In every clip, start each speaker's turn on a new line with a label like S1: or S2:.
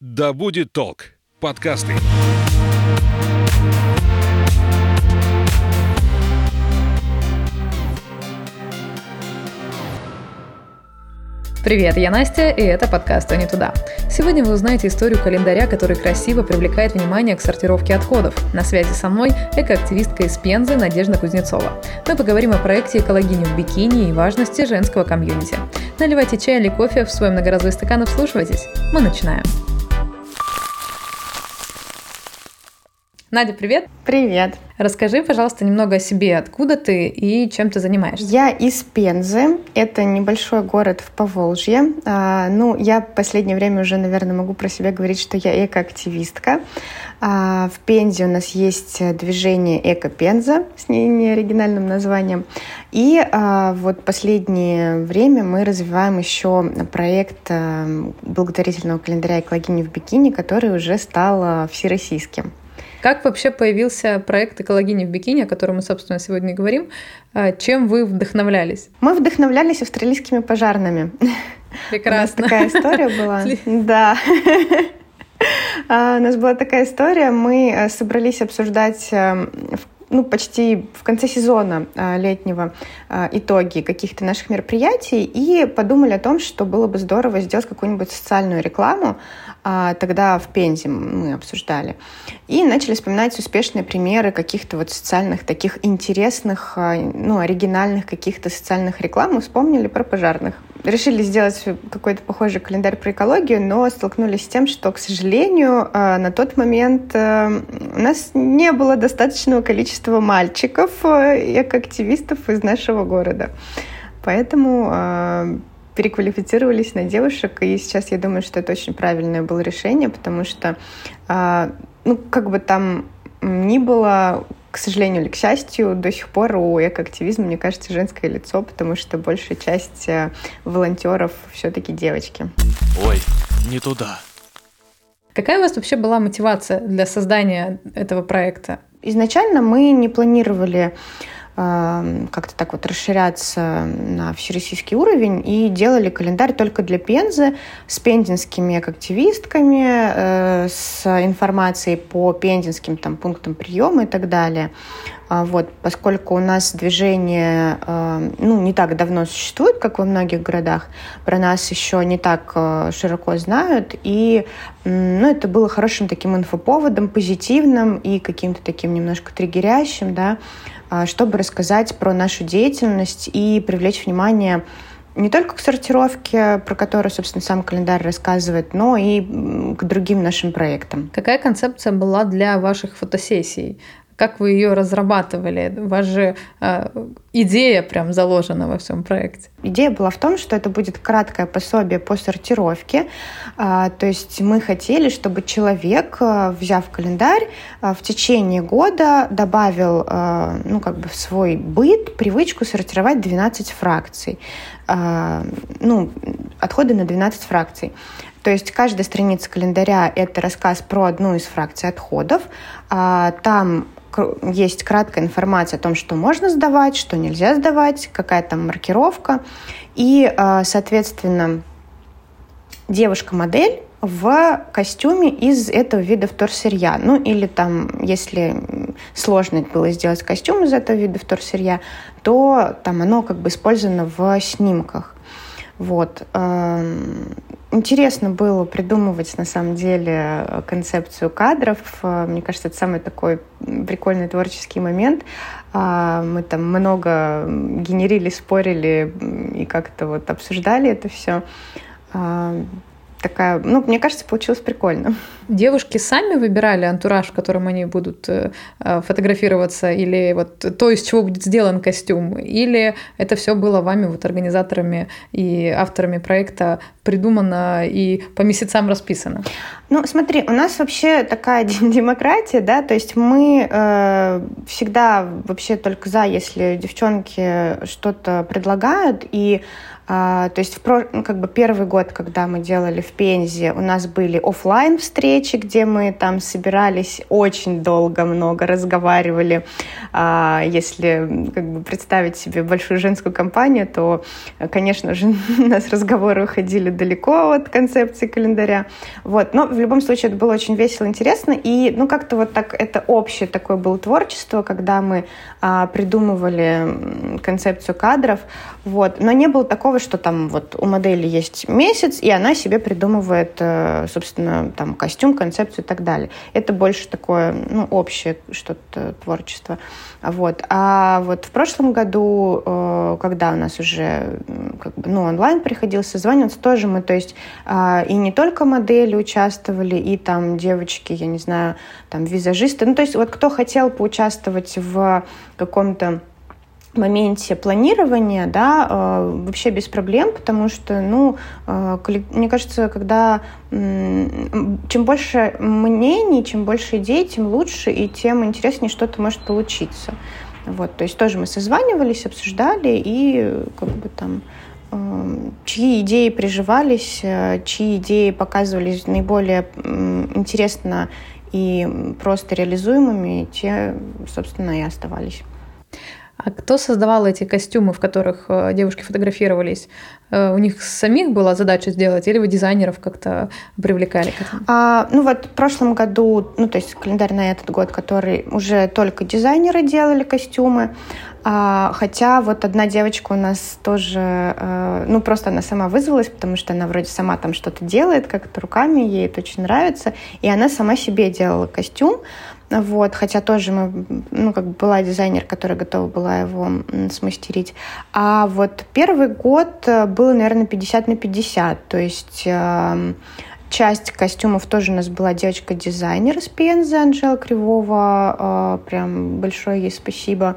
S1: «Да будет толк» подкасты.
S2: Привет, я Настя, и это подкаст «А не туда». Сегодня вы узнаете историю календаря, который красиво привлекает внимание к сортировке отходов. На связи со мной экоактивистка из Пензы Надежда Кузнецова. Мы поговорим о проекте «Экологиня в бикини» и важности женского комьюнити. Наливайте чай или кофе в свой многоразовый стакан и вслушивайтесь. Мы начинаем. Надя, привет!
S3: Привет!
S2: Расскажи, пожалуйста, немного о себе. Откуда ты и чем ты занимаешься?
S3: Я из Пензы. Это небольшой город в Поволжье. А, ну, я в последнее время уже, наверное, могу про себя говорить, что я экоактивистка. А, в Пензе у нас есть движение «Эко-Пенза» с неоригинальным названием. И а, вот последнее время мы развиваем еще проект а, благотворительного календаря «Экологини в бикини», который уже стал а, всероссийским.
S2: Как вообще появился проект «Экологини в бикини», о котором мы, собственно, сегодня говорим? А, чем вы вдохновлялись?
S3: Мы вдохновлялись австралийскими пожарными.
S2: Прекрасно.
S3: У нас такая история была. Да. А, у нас была такая история. Мы э, собрались обсуждать эм, ну, почти в конце сезона а, летнего итоги каких-то наших мероприятий и подумали о том, что было бы здорово сделать какую-нибудь социальную рекламу тогда в Пензе мы обсуждали. И начали вспоминать успешные примеры каких-то вот социальных таких интересных, а, ну, оригинальных каких-то социальных реклам. Мы вспомнили про пожарных. Решили сделать какой-то похожий календарь про экологию, но столкнулись с тем, что, к сожалению, а, на тот момент у нас не было достаточного количества мальчиков и активистов из нашего города. Поэтому переквалифицировались на девушек, и сейчас я думаю, что это очень правильное было решение, потому что, а, ну, как бы там ни было, к сожалению или к счастью, до сих пор у экоактивизма, мне кажется, женское лицо, потому что большая часть э, волонтеров все-таки девочки.
S1: Ой, не туда.
S2: Какая у вас вообще была мотивация для создания этого проекта?
S3: Изначально мы не планировали как-то так вот расширяться на всероссийский уровень и делали календарь только для Пензы с пензенскими активистками, э, с информацией по пензенским там, пунктам приема и так далее. А вот, поскольку у нас движение э, ну, не так давно существует, как во многих городах, про нас еще не так э, широко знают, и ну, это было хорошим таким инфоповодом, позитивным и каким-то таким немножко триггерящим, да, чтобы рассказать про нашу деятельность и привлечь внимание не только к сортировке, про которую, собственно, сам календарь рассказывает, но и к другим нашим проектам.
S2: Какая концепция была для ваших фотосессий? Как вы ее разрабатывали? У вас же э, идея прям заложена во всем проекте.
S3: Идея была в том, что это будет краткое пособие по сортировке. А, то есть мы хотели, чтобы человек, а, взяв календарь, а, в течение года добавил а, ну, как бы в свой быт привычку сортировать 12 фракций. А, ну, отходы на 12 фракций. То есть каждая страница календаря — это рассказ про одну из фракций отходов. А, там есть краткая информация о том, что можно сдавать, что нельзя сдавать, какая там маркировка. И, а, соответственно, девушка-модель в костюме из этого вида вторсырья. Ну, или там, если сложно было сделать костюм из этого вида вторсырья, то там оно как бы использовано в снимках. Вот. Эм, интересно было придумывать, на самом деле, концепцию кадров. Э, мне кажется, это самый такой прикольный творческий момент. А, мы там много генерили, спорили и как-то вот обсуждали это все такая, ну, мне кажется, получилось прикольно.
S2: Девушки сами выбирали антураж, в котором они будут э, э, фотографироваться, или вот то, из чего будет сделан костюм, или это все было вами, вот организаторами и авторами проекта придумано и по месяцам расписано?
S3: Ну, смотри, у нас вообще такая демократия, да, то есть мы э, всегда вообще только за, если девчонки что-то предлагают, и то есть в про, ну, как бы первый год, когда мы делали в Пензе, у нас были офлайн встречи, где мы там собирались очень долго, много разговаривали. А, если как бы представить себе большую женскую компанию, то, конечно же, у нас разговоры уходили далеко от концепции календаря. Вот. Но в любом случае это было очень весело, интересно. И ну как-то вот так это общее такое было творчество, когда мы а, придумывали концепцию кадров. Вот. Но не было такого, что там вот у модели есть месяц, и она себе придумывает, э, собственно, там костюм, концепцию и так далее. Это больше такое, ну, общее что-то творчество. Вот. А вот в прошлом году, э, когда у нас уже как бы, ну, онлайн приходилось созваниваться, тоже мы, то есть а, и не только модели участвовали, и там девочки, я не знаю, там визажисты, ну, то есть вот кто хотел поучаствовать в каком-то моменте планирования, да, э, вообще без проблем, потому что, ну, э, мне кажется, когда чем больше мнений, чем больше идей, тем лучше и тем интереснее что-то может получиться. Вот, то есть тоже мы созванивались, обсуждали и как бы там э, чьи идеи приживались, чьи идеи показывались наиболее интересно и просто реализуемыми, те, собственно, и оставались.
S2: А кто создавал эти костюмы, в которых э, девушки фотографировались? Э, у них самих была задача сделать, или вы дизайнеров как-то привлекали к этому?
S3: А, ну вот в прошлом году, ну то есть календарь на этот год, который уже только дизайнеры делали костюмы, а, хотя вот одна девочка у нас тоже, э, ну просто она сама вызвалась, потому что она вроде сама там что-то делает, как-то руками, ей это очень нравится, и она сама себе делала костюм, вот, хотя тоже мы, ну, как бы была дизайнер, которая готова была его смастерить. А вот первый год э, был, наверное, 50 на 50, то есть э, часть костюмов тоже у нас была девочка-дизайнер из Пензы, Анжела Кривова, э, прям большое ей спасибо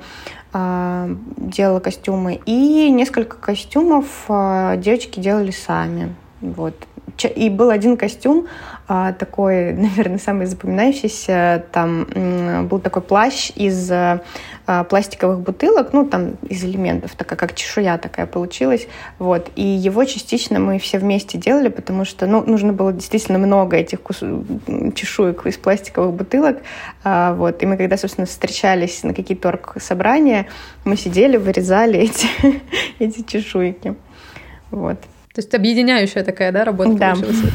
S3: э, делала костюмы. И несколько костюмов девочки делали сами. Вот. И был один костюм, такой, наверное, самый запоминающийся. Там был такой плащ из а, пластиковых бутылок, ну, там из элементов, такая как чешуя такая получилась. Вот. И его частично мы все вместе делали, потому что, ну, нужно было действительно много этих кус... чешуек из пластиковых бутылок. А, вот. И мы, когда, собственно, встречались на какие-то торг-собрания, мы сидели, вырезали эти, эти чешуйки. Вот.
S2: То есть объединяющая такая, да, работа
S3: да.
S2: получилась?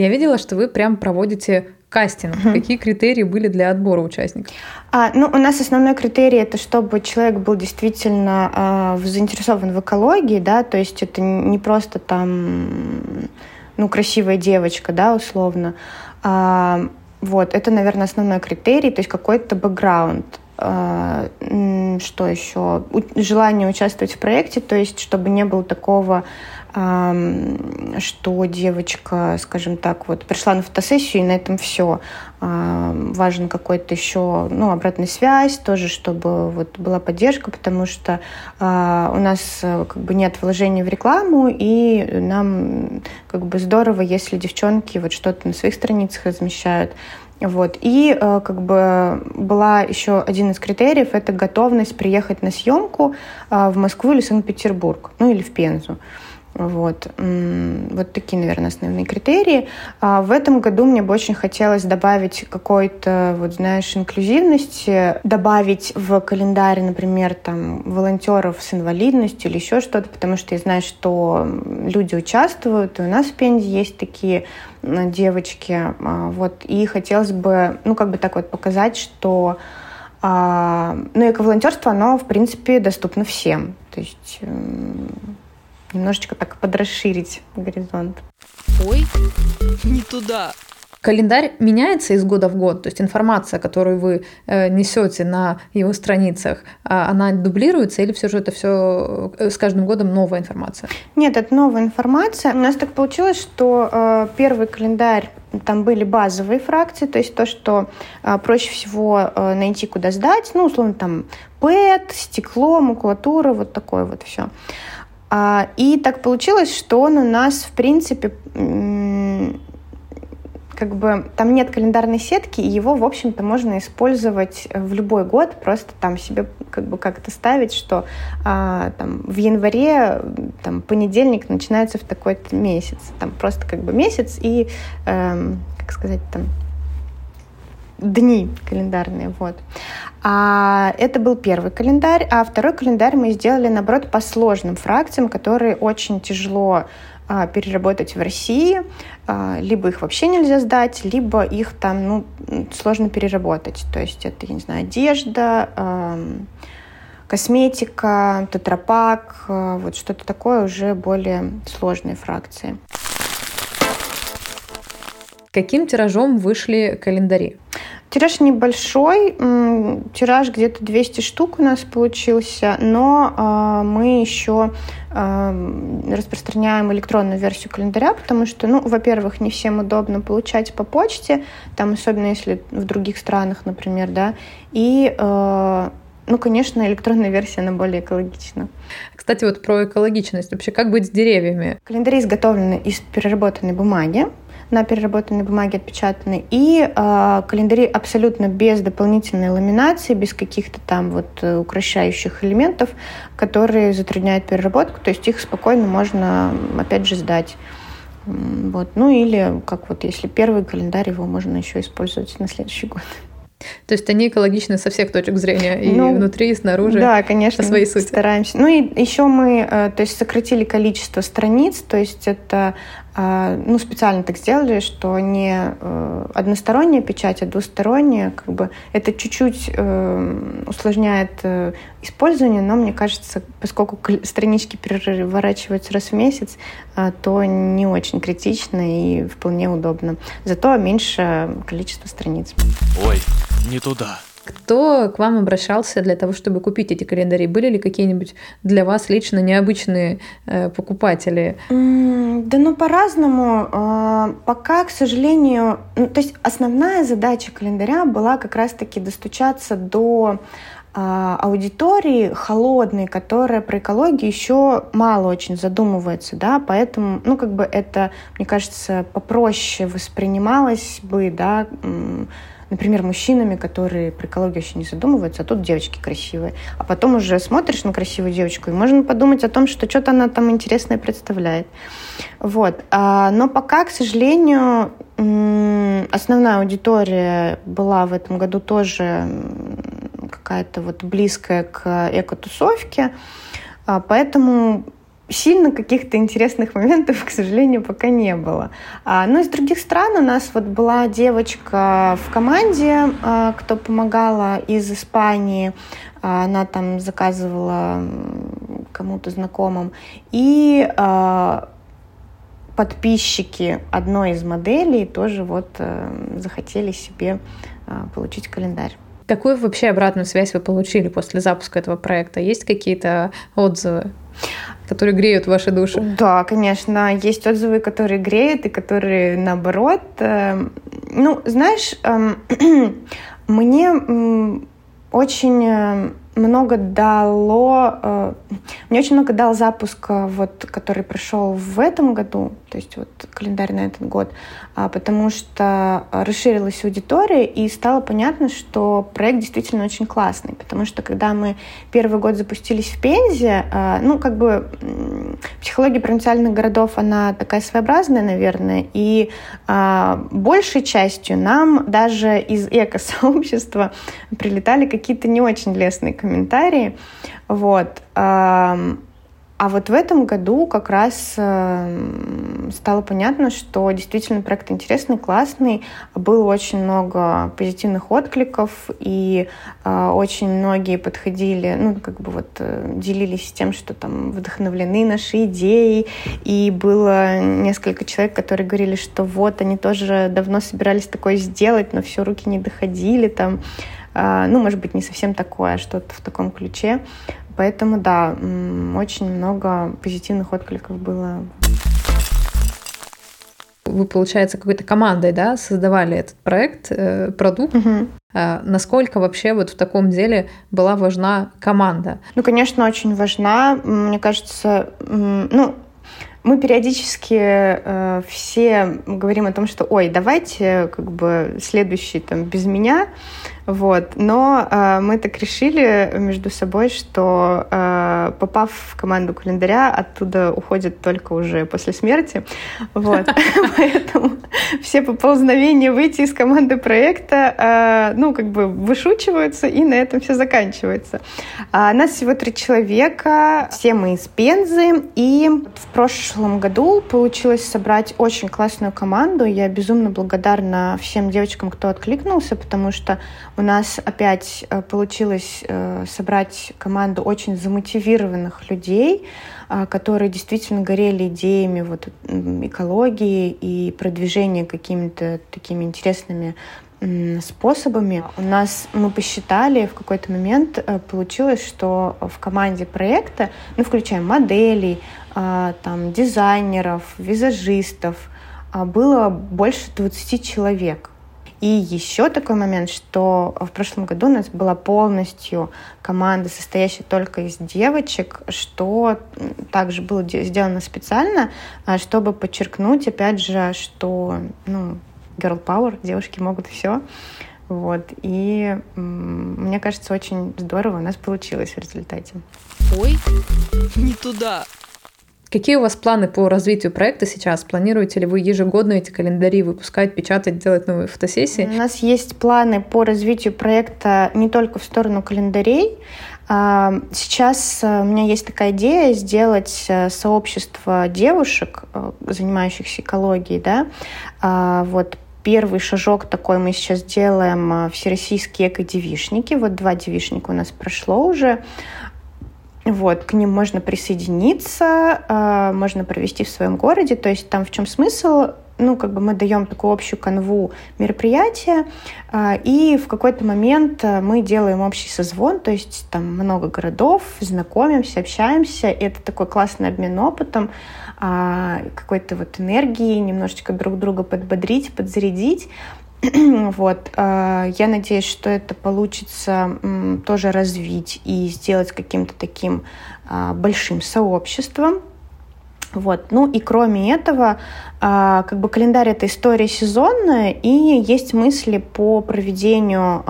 S2: Я видела, что вы прям проводите кастинг. Угу. Какие критерии были для отбора участников?
S3: А, ну, у нас основной критерий это чтобы человек был действительно а, заинтересован в экологии, да, то есть это не просто там, ну, красивая девочка, да, условно. А, вот, это, наверное, основной критерий, то есть какой-то бэкграунд. А, что еще? Желание участвовать в проекте, то есть чтобы не было такого, что девочка, скажем так, вот пришла на фотосессию и на этом все. Важен какой-то еще, ну, обратная связь тоже, чтобы вот была поддержка, потому что а, у нас э, как бы нет вложений в рекламу, и нам как бы здорово, если девчонки вот что-то на своих страницах размещают, вот. И э, как бы была еще один из критериев – это готовность приехать на съемку э, в Москву или Санкт-Петербург, ну или в Пензу. Вот. вот такие, наверное, основные критерии. А в этом году мне бы очень хотелось добавить какой-то, вот знаешь, инклюзивности, добавить в календарь, например, там, волонтеров с инвалидностью или еще что-то, потому что я знаю, что люди участвуют, и у нас в Пензе есть такие девочки. А, вот. И хотелось бы, ну, как бы так вот показать, что а, ну, эко-волонтерство, оно, в принципе, доступно всем. То есть немножечко так подрасширить горизонт.
S1: Ой, не туда.
S2: Календарь меняется из года в год, то есть информация, которую вы э, несете на его страницах, э, она дублируется или все же это все э, с каждым годом новая информация?
S3: Нет, это новая информация. У нас так получилось, что э, первый календарь там были базовые фракции, то есть то, что э, проще всего э, найти, куда сдать, ну, условно, там ПЭТ, стекло, макулатура, вот такое вот все. А, и так получилось, что он у нас, в принципе, как бы там нет календарной сетки, и его, в общем-то, можно использовать в любой год, просто там себе как бы как-то ставить, что а, там, в январе там, понедельник начинается в такой-то месяц. Там просто как бы месяц и, эм, как сказать, там, дни календарные, вот. А это был первый календарь, а второй календарь мы сделали, наоборот, по сложным фракциям, которые очень тяжело а, переработать в России, а, либо их вообще нельзя сдать, либо их там ну, сложно переработать. То есть это, я не знаю, одежда, а, косметика, тетрапак, а, вот что-то такое уже более сложные фракции.
S2: Каким тиражом вышли календари?
S3: Тираж небольшой, тираж где-то 200 штук у нас получился, но э, мы еще э, распространяем электронную версию календаря, потому что, ну, во-первых, не всем удобно получать по почте, там особенно если в других странах, например, да, и э, ну, конечно, электронная версия, она более экологична.
S2: Кстати, вот про экологичность. Вообще, как быть с деревьями?
S3: Календари изготовлены из переработанной бумаги на переработанной бумаге отпечатаны, и э, календари абсолютно без дополнительной ламинации, без каких-то там вот э, украшающих элементов, которые затрудняют переработку, то есть их спокойно можно, опять же, сдать. Вот. Ну или, как вот, если первый календарь, его можно еще использовать на следующий год.
S2: То есть они экологичны со всех точек зрения, и ну, внутри, и снаружи.
S3: Да, конечно, по своей сути. стараемся. Ну и еще мы, э, то есть сократили количество страниц, то есть это ну, специально так сделали, что не э, односторонняя печать, а двусторонняя. Как бы это чуть-чуть э, усложняет э, использование, но мне кажется, поскольку странички переворачиваются раз в месяц, то не очень критично и вполне удобно. Зато меньше количество страниц.
S4: Ой, не туда.
S2: Кто к вам обращался для того, чтобы купить эти календари? Были ли какие-нибудь для вас лично необычные э, покупатели?
S3: Mm, да ну по-разному. Э, пока, к сожалению, ну, то есть основная задача календаря была как раз-таки достучаться до э, аудитории холодной, которая про экологию еще мало очень задумывается, да, поэтому, ну, как бы это, мне кажется, попроще воспринималось бы, да, например, мужчинами, которые про экологию еще не задумываются, а тут девочки красивые. А потом уже смотришь на красивую девочку, и можно подумать о том, что что-то она там интересное представляет. Вот. А, но пока, к сожалению, основная аудитория была в этом году тоже какая-то вот близкая к экотусовке, а, поэтому сильно каких-то интересных моментов, к сожалению, пока не было. А, но из других стран у нас вот была девочка в команде, а, кто помогала из Испании. А, она там заказывала кому-то знакомым. И подписчики одной из моделей тоже вот захотели себе получить календарь.
S2: Какую вообще обратную связь вы получили после запуска этого проекта? Есть какие-то отзывы? которые греют ваши души.
S3: Да, конечно, есть отзывы, которые греют и которые наоборот. Э, ну, знаешь, эм, мне очень э, много дало, э, мне очень много дал запуск, э, вот, который прошел в этом году, то есть вот календарь на этот год, а, потому что расширилась аудитория и стало понятно, что проект действительно очень классный, потому что когда мы первый год запустились в Пензе, э, ну как бы психология провинциальных городов, она такая своеобразная, наверное, и а, большей частью нам даже из эко-сообщества прилетали какие-то не очень лестные комментарии. Вот. А вот в этом году как раз стало понятно, что действительно проект интересный, классный. Было очень много позитивных откликов, и э, очень многие подходили, ну, как бы вот э, делились тем, что там вдохновлены наши идеи. И было несколько человек, которые говорили, что вот они тоже давно собирались такое сделать, но все руки не доходили там. Э, ну, может быть, не совсем такое, а что-то в таком ключе. Поэтому, да, очень много позитивных откликов было.
S2: Вы, получается, какой-то командой, да, создавали этот проект, э, продукт. Угу. А насколько вообще вот в таком деле была важна команда?
S3: Ну, конечно, очень важна. Мне кажется, ну, мы периодически э, все говорим о том, что, ой, давайте как бы следующий там без меня, вот. Но э, мы так решили между собой, что э, попав в команду календаря, оттуда уходят только уже после смерти. Вот. Поэтому все поползновения выйти из команды проекта, э, ну, как бы вышучиваются, и на этом все заканчивается. А нас всего три человека, все мы из Пензы, и в прошлом году получилось собрать очень классную команду. Я безумно благодарна всем девочкам, кто откликнулся, потому что у нас опять э, получилось э, собрать команду очень замотивированных людей, э, которые действительно горели идеями вот экологии и продвижения какими-то такими интересными способами. У нас мы посчитали в какой-то момент получилось, что в команде проекта, ну включая моделей, там дизайнеров, визажистов, было больше 20 человек. И еще такой момент, что в прошлом году у нас была полностью команда, состоящая только из девочек, что также было сделано специально, а, чтобы подчеркнуть, опять же, что ну, girl power, девушки могут все. Вот. И мне кажется, очень здорово у нас получилось в результате.
S1: Ой, не туда.
S2: Какие у вас планы по развитию проекта сейчас? Планируете ли вы ежегодно эти календари выпускать, печатать, делать новые фотосессии?
S3: У нас есть планы по развитию проекта не только в сторону календарей. А, сейчас э, у меня есть такая идея сделать э, сообщество девушек, э, занимающихся экологией, да, а, вот первый шажок такой мы сейчас делаем всероссийские эко-девишники. Вот два девишника у нас прошло уже. Вот, к ним можно присоединиться, э, можно провести в своем городе. То есть там в чем смысл? Ну, как бы мы даем такую общую канву мероприятия, э, и в какой-то момент э, мы делаем общий созвон, то есть там много городов, знакомимся, общаемся. И это такой классный обмен опытом, какой-то вот энергии, немножечко друг друга подбодрить, подзарядить. Вот. А, я надеюсь, что это получится тоже развить и сделать каким-то таким а, большим сообществом. Вот. Ну и кроме этого, а, как бы календарь это история сезонная, и есть мысли по проведению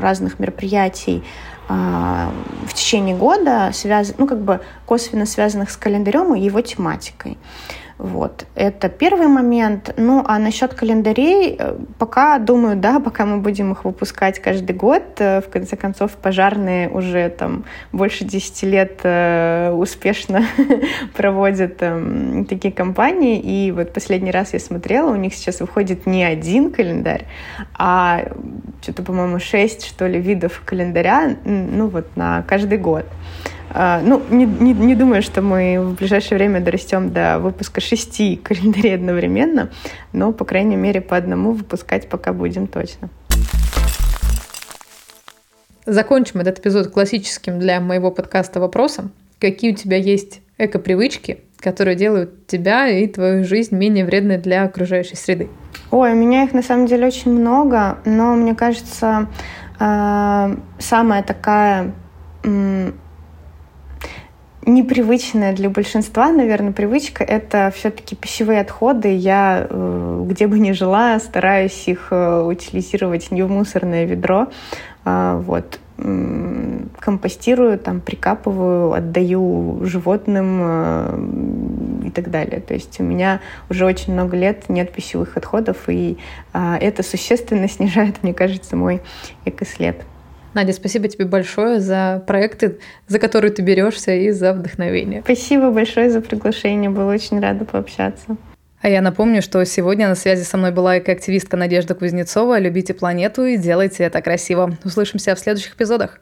S3: разных мероприятий в течение года, связ... ну, как бы косвенно связанных с календарем и его тематикой. Вот, это первый момент. Ну, а насчет календарей, э, пока, думаю, да, пока мы будем их выпускать каждый год, э, в конце концов, пожарные уже там больше 10 лет э, успешно проводят эм, такие кампании, и вот последний раз я смотрела, у них сейчас выходит не один календарь, а что-то, по-моему, 6, что ли, видов календаря, ну, вот на каждый год. А, ну, не, не, не думаю, что мы в ближайшее время дорастем до выпуска шести календарей одновременно, но, по крайней мере, по одному выпускать пока будем точно.
S2: Закончим этот эпизод классическим для моего подкаста вопросом. Какие у тебя есть эко-привычки, которые делают тебя и твою жизнь менее вредной для окружающей среды?
S3: Ой, у меня их на самом деле очень много, но мне кажется, а, самая такая непривычная для большинства, наверное, привычка — это все-таки пищевые отходы. Я, э, где бы ни жила, стараюсь их э, утилизировать не в мусорное ведро. А, вот компостирую, там, прикапываю, отдаю животным э, и так далее. То есть у меня уже очень много лет нет пищевых отходов, и а, это существенно снижает, мне кажется, мой экослед.
S2: Надя, спасибо тебе большое за проекты, за которые ты берешься и за вдохновение.
S3: Спасибо большое за приглашение. Была очень рада пообщаться.
S2: А я напомню, что сегодня на связи со мной была экоактивистка Надежда Кузнецова. Любите планету и делайте это красиво. Услышимся в следующих эпизодах.